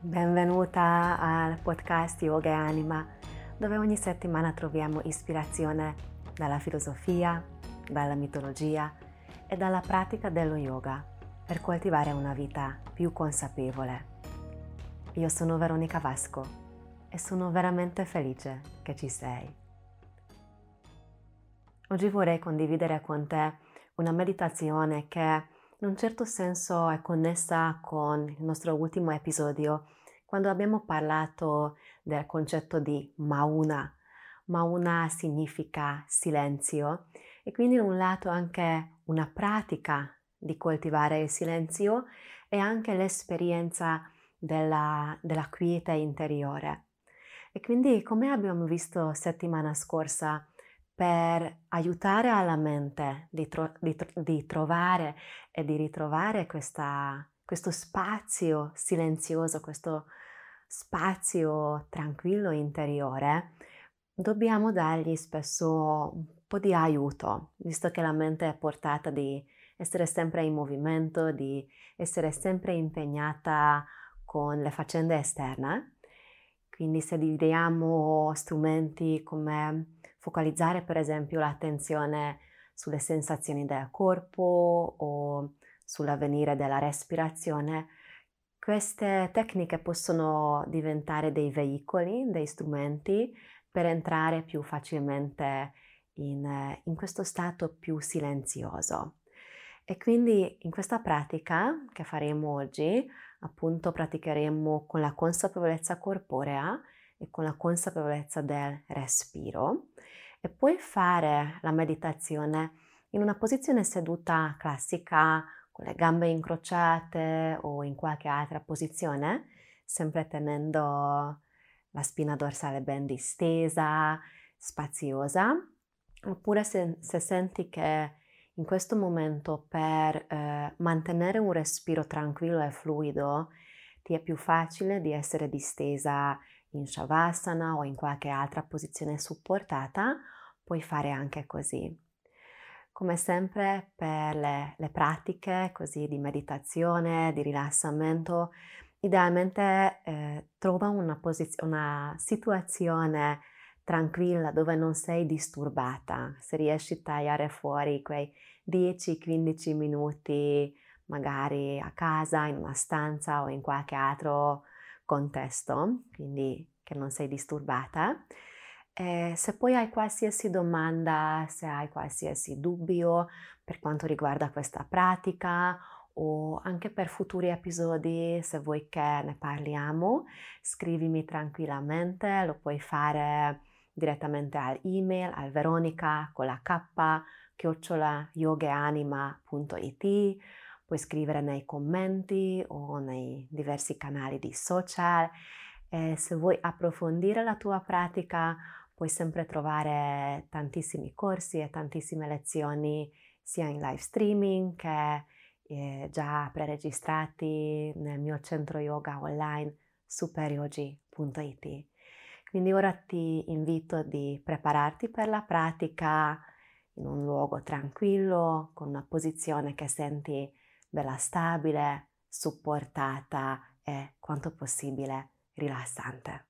Benvenuta al podcast Yoga e Anima, dove ogni settimana troviamo ispirazione dalla filosofia, dalla mitologia e dalla pratica dello yoga per coltivare una vita più consapevole. Io sono Veronica Vasco e sono veramente felice che ci sei. Oggi vorrei condividere con te una meditazione che in un certo senso è connessa con il nostro ultimo episodio quando abbiamo parlato del concetto di mauna. Mauna significa silenzio e quindi da un lato anche una pratica di coltivare il silenzio e anche l'esperienza della, della quiete interiore. E quindi come abbiamo visto settimana scorsa, per aiutare alla mente di, tro- di, tro- di trovare e di ritrovare questa, questo spazio silenzioso, questo spazio tranquillo interiore, dobbiamo dargli spesso un po' di aiuto, visto che la mente è portata di essere sempre in movimento, di essere sempre impegnata con le faccende esterne. Quindi se gli diamo strumenti come focalizzare per esempio l'attenzione sulle sensazioni del corpo o sull'avvenire della respirazione, queste tecniche possono diventare dei veicoli, dei strumenti per entrare più facilmente in, in questo stato più silenzioso. E quindi in questa pratica che faremo oggi, appunto praticheremo con la consapevolezza corporea e con la consapevolezza del respiro e puoi fare la meditazione in una posizione seduta classica con le gambe incrociate o in qualche altra posizione, sempre tenendo la spina dorsale ben distesa, spaziosa, oppure se, se senti che in questo momento per eh, mantenere un respiro tranquillo e fluido ti è più facile di essere distesa in Shavasana o in qualche altra posizione supportata, puoi fare anche così. Come sempre per le, le pratiche così di meditazione, di rilassamento, idealmente eh, trova una, posiz- una situazione tranquilla dove non sei disturbata. Se riesci a tagliare fuori quei 10-15 minuti magari a casa, in una stanza o in qualche altro contesto, quindi che non sei disturbata. E se poi hai qualsiasi domanda, se hai qualsiasi dubbio per quanto riguarda questa pratica o anche per futuri episodi, se vuoi che ne parliamo, scrivimi tranquillamente, lo puoi fare direttamente all'email al veronica con la k chiocciola puoi scrivere nei commenti o nei diversi canali di social. E se vuoi approfondire la tua pratica, puoi sempre trovare tantissimi corsi e tantissime lezioni sia in live streaming che eh, già preregistrati nel mio centro yoga online superyogi.it. Quindi ora ti invito di prepararti per la pratica in un luogo tranquillo, con una posizione che senti bella stabile, supportata e quanto possibile rilassante.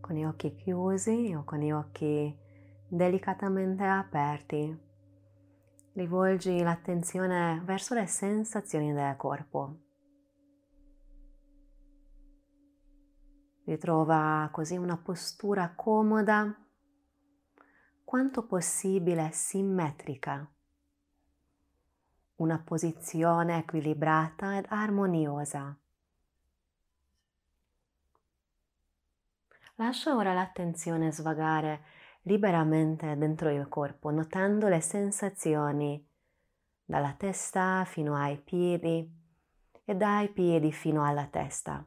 Con gli occhi chiusi o con gli occhi delicatamente aperti rivolgi l'attenzione verso le sensazioni del corpo. Ritrova così una postura comoda, quanto possibile simmetrica, una posizione equilibrata ed armoniosa. Lascia ora l'attenzione svagare liberamente dentro il corpo, notando le sensazioni dalla testa fino ai piedi e dai piedi fino alla testa.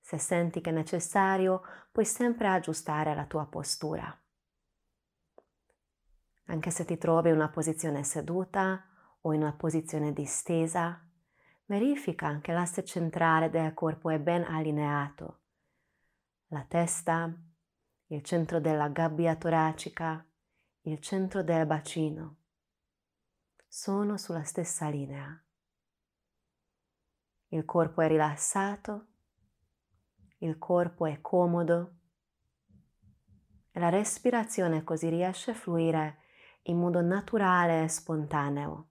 Se senti che è necessario, puoi sempre aggiustare la tua postura. Anche se ti trovi in una posizione seduta o in una posizione distesa, Verifica che l'asse centrale del corpo è ben allineato. La testa, il centro della gabbia toracica, il centro del bacino sono sulla stessa linea. Il corpo è rilassato, il corpo è comodo e la respirazione così riesce a fluire in modo naturale e spontaneo.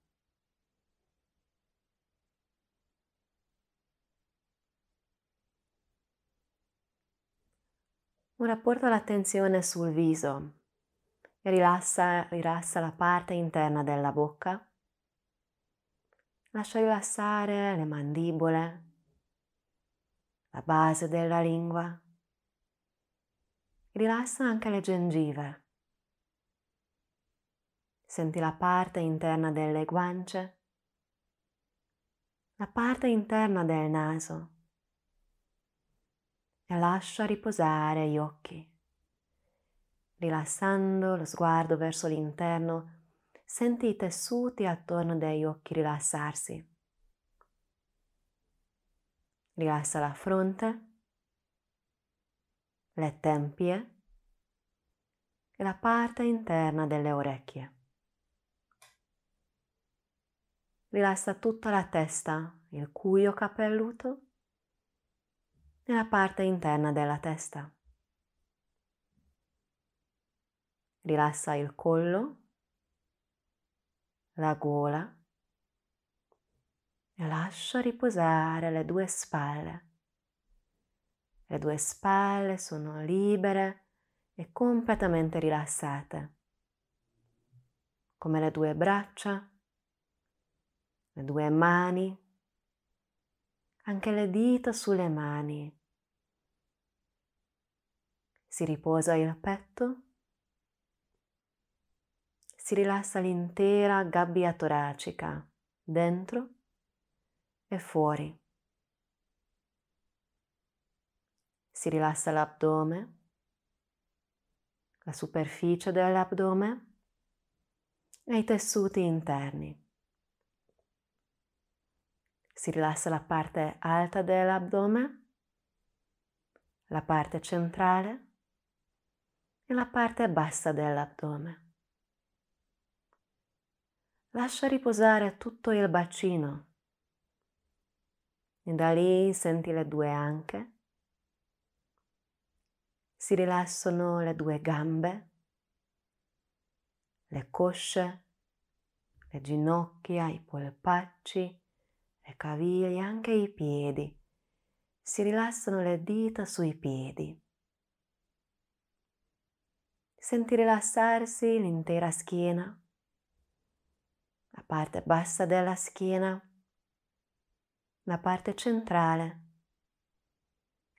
Ora porta l'attenzione sul viso e rilassa, rilassa la parte interna della bocca. Lascia rilassare le mandibole, la base della lingua. Rilassa anche le gengive. Senti la parte interna delle guance, la parte interna del naso e lascia riposare gli occhi. Rilassando lo sguardo verso l'interno, senti i tessuti attorno degli occhi rilassarsi. Rilassa la fronte, le tempie e la parte interna delle orecchie. Rilassa tutta la testa, il cuoio capelluto nella parte interna della testa. Rilassa il collo, la gola e lascia riposare le due spalle. Le due spalle sono libere e completamente rilassate, come le due braccia, le due mani, anche le dita sulle mani si riposa il petto, si rilassa l'intera gabbia toracica, dentro e fuori. Si rilassa l'addome, la superficie dell'addome e i tessuti interni. Si rilassa la parte alta dell'addome, la parte centrale e la parte bassa dell'addome. Lascia riposare tutto il bacino e da lì senti le due anche. Si rilassano le due gambe, le cosce, le ginocchia, i polpacci, le caviglie, anche i piedi. Si rilassano le dita sui piedi. Senti rilassarsi l'intera schiena, la parte bassa della schiena, la parte centrale.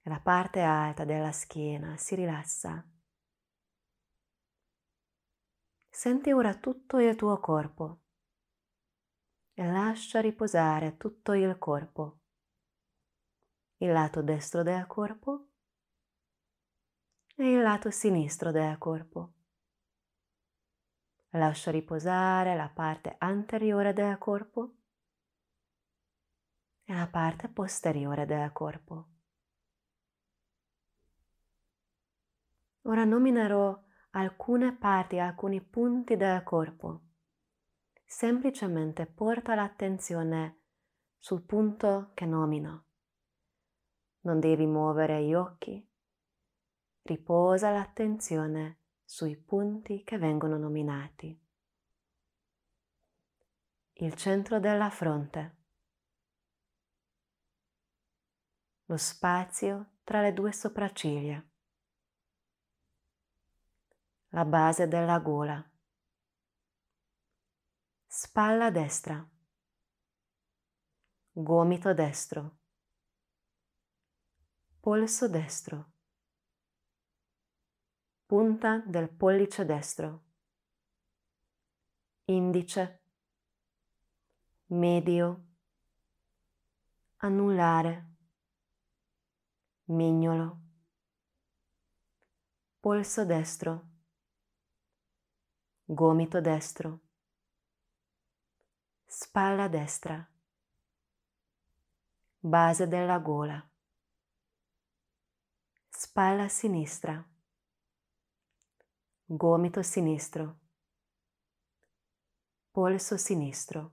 E la parte alta della schiena si rilassa. Senti ora tutto il tuo corpo. E lascia riposare tutto il corpo, il lato destro del corpo e il lato sinistro del corpo. Lascia riposare la parte anteriore del corpo e la parte posteriore del corpo. Ora nominerò alcune parti, alcuni punti del corpo. Semplicemente porta l'attenzione sul punto che nomino. Non devi muovere gli occhi, riposa l'attenzione sui punti che vengono nominati. Il centro della fronte. Lo spazio tra le due sopracciglia. La base della gola. Spalla destra. Gomito destro. Polso destro punta del pollice destro, indice, medio, anulare, mignolo, polso destro, gomito destro, spalla destra, base della gola, spalla sinistra, gomito sinistro, polso sinistro,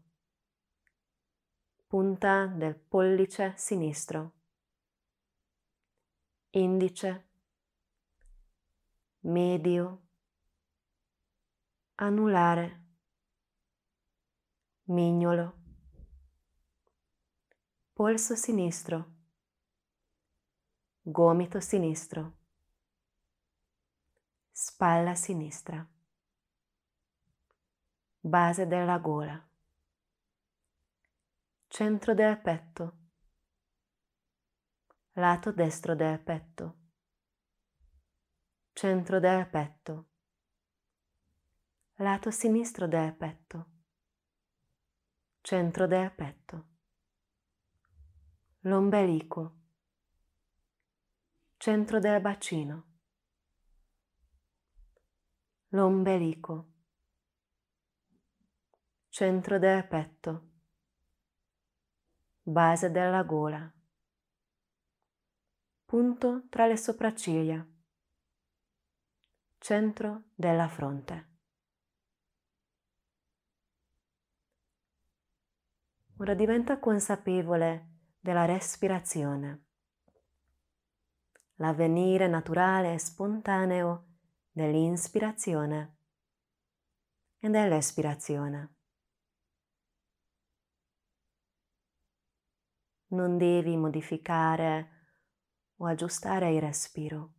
punta del pollice sinistro, indice, medio, anulare, mignolo, polso sinistro, gomito sinistro, spalla sinistra, base della gola, centro del petto, lato destro del petto, centro del petto, lato sinistro del petto, centro del petto, l'ombelico, centro del bacino, l'ombelico, centro del petto, base della gola, punto tra le sopracciglia, centro della fronte. Ora diventa consapevole della respirazione, l'avvenire naturale e spontaneo dell'inspirazione e dell'espirazione. Non devi modificare o aggiustare il respiro,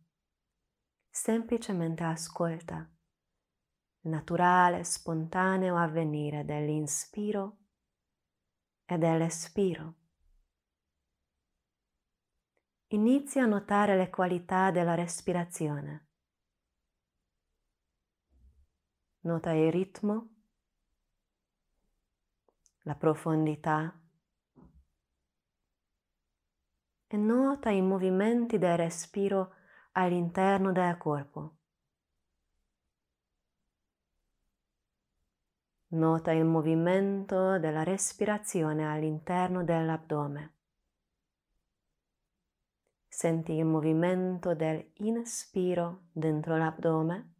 semplicemente ascolta il naturale, spontaneo avvenire dell'inspiro e dell'espiro. Inizia a notare le qualità della respirazione. Nota il ritmo, la profondità e nota i movimenti del respiro all'interno del corpo. Nota il movimento della respirazione all'interno dell'addome. Senti il movimento dell'inspiro dentro l'addome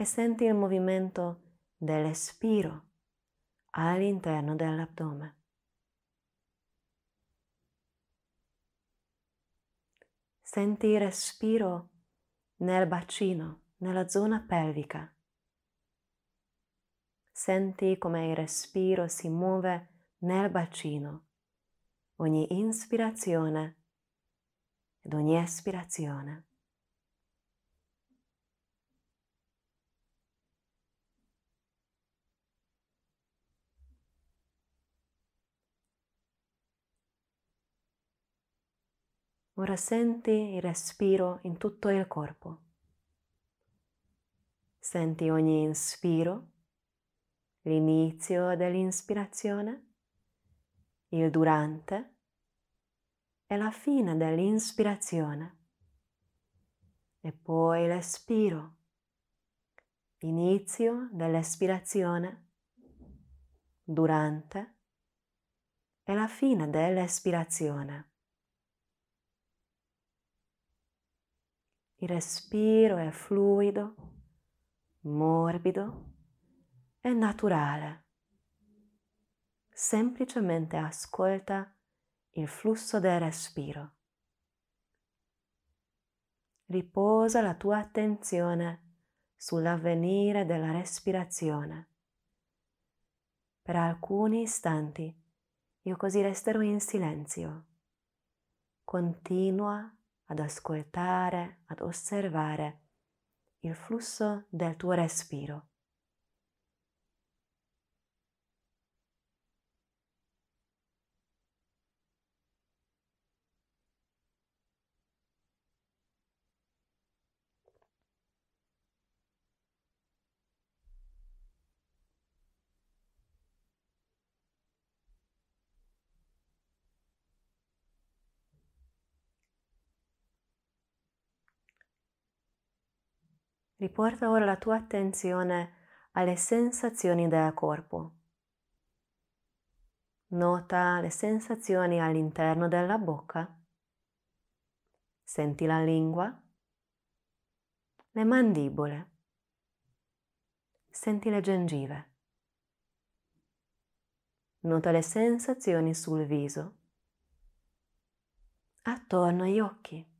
e senti il movimento dell'espiro all'interno dell'addome. Senti il respiro nel bacino, nella zona pelvica. Senti come il respiro si muove nel bacino, ogni ispirazione ed ogni espirazione. Ora senti il respiro in tutto il corpo. Senti ogni inspiro l'inizio dell'inspirazione, il durante e la fine dell'inspirazione e poi l'espiro, inizio dell'espirazione, durante e la fine dell'espirazione. Il respiro è fluido, morbido è naturale. Semplicemente ascolta il flusso del respiro. Riposa la tua attenzione sull'avvenire della respirazione. Per alcuni istanti io così resterò in silenzio. Continua ad ascoltare, ad osservare il flusso del tuo respiro. Riporta ora la tua attenzione alle sensazioni del corpo. Nota le sensazioni all'interno della bocca. Senti la lingua, le mandibole, senti le gengive. Nota le sensazioni sul viso, attorno agli occhi.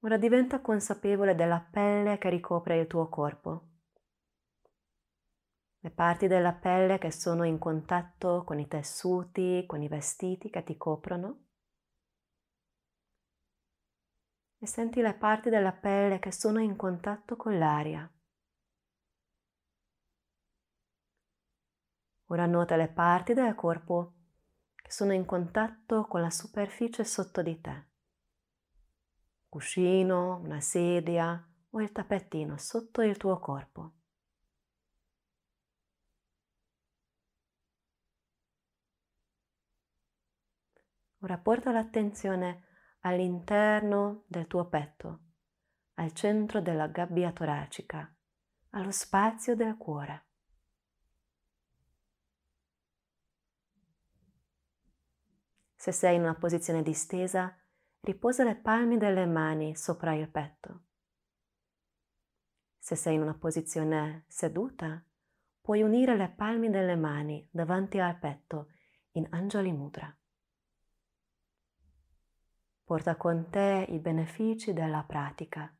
Ora diventa consapevole della pelle che ricopre il tuo corpo le parti della pelle che sono in contatto con i tessuti, con i vestiti che ti coprono. E senti le parti della pelle che sono in contatto con l'aria. Ora nota le parti del corpo che sono in contatto con la superficie sotto di te. Cuscino, una sedia o il tappetino sotto il tuo corpo. Ora porta l'attenzione all'interno del tuo petto, al centro della gabbia toracica, allo spazio del cuore. Se sei in una posizione distesa, riposa le palme delle mani sopra il petto. Se sei in una posizione seduta, puoi unire le palme delle mani davanti al petto in Anjali Mudra porta con te i benefici della pratica.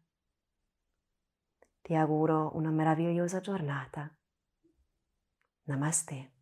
Ti auguro una meravigliosa giornata. Namaste.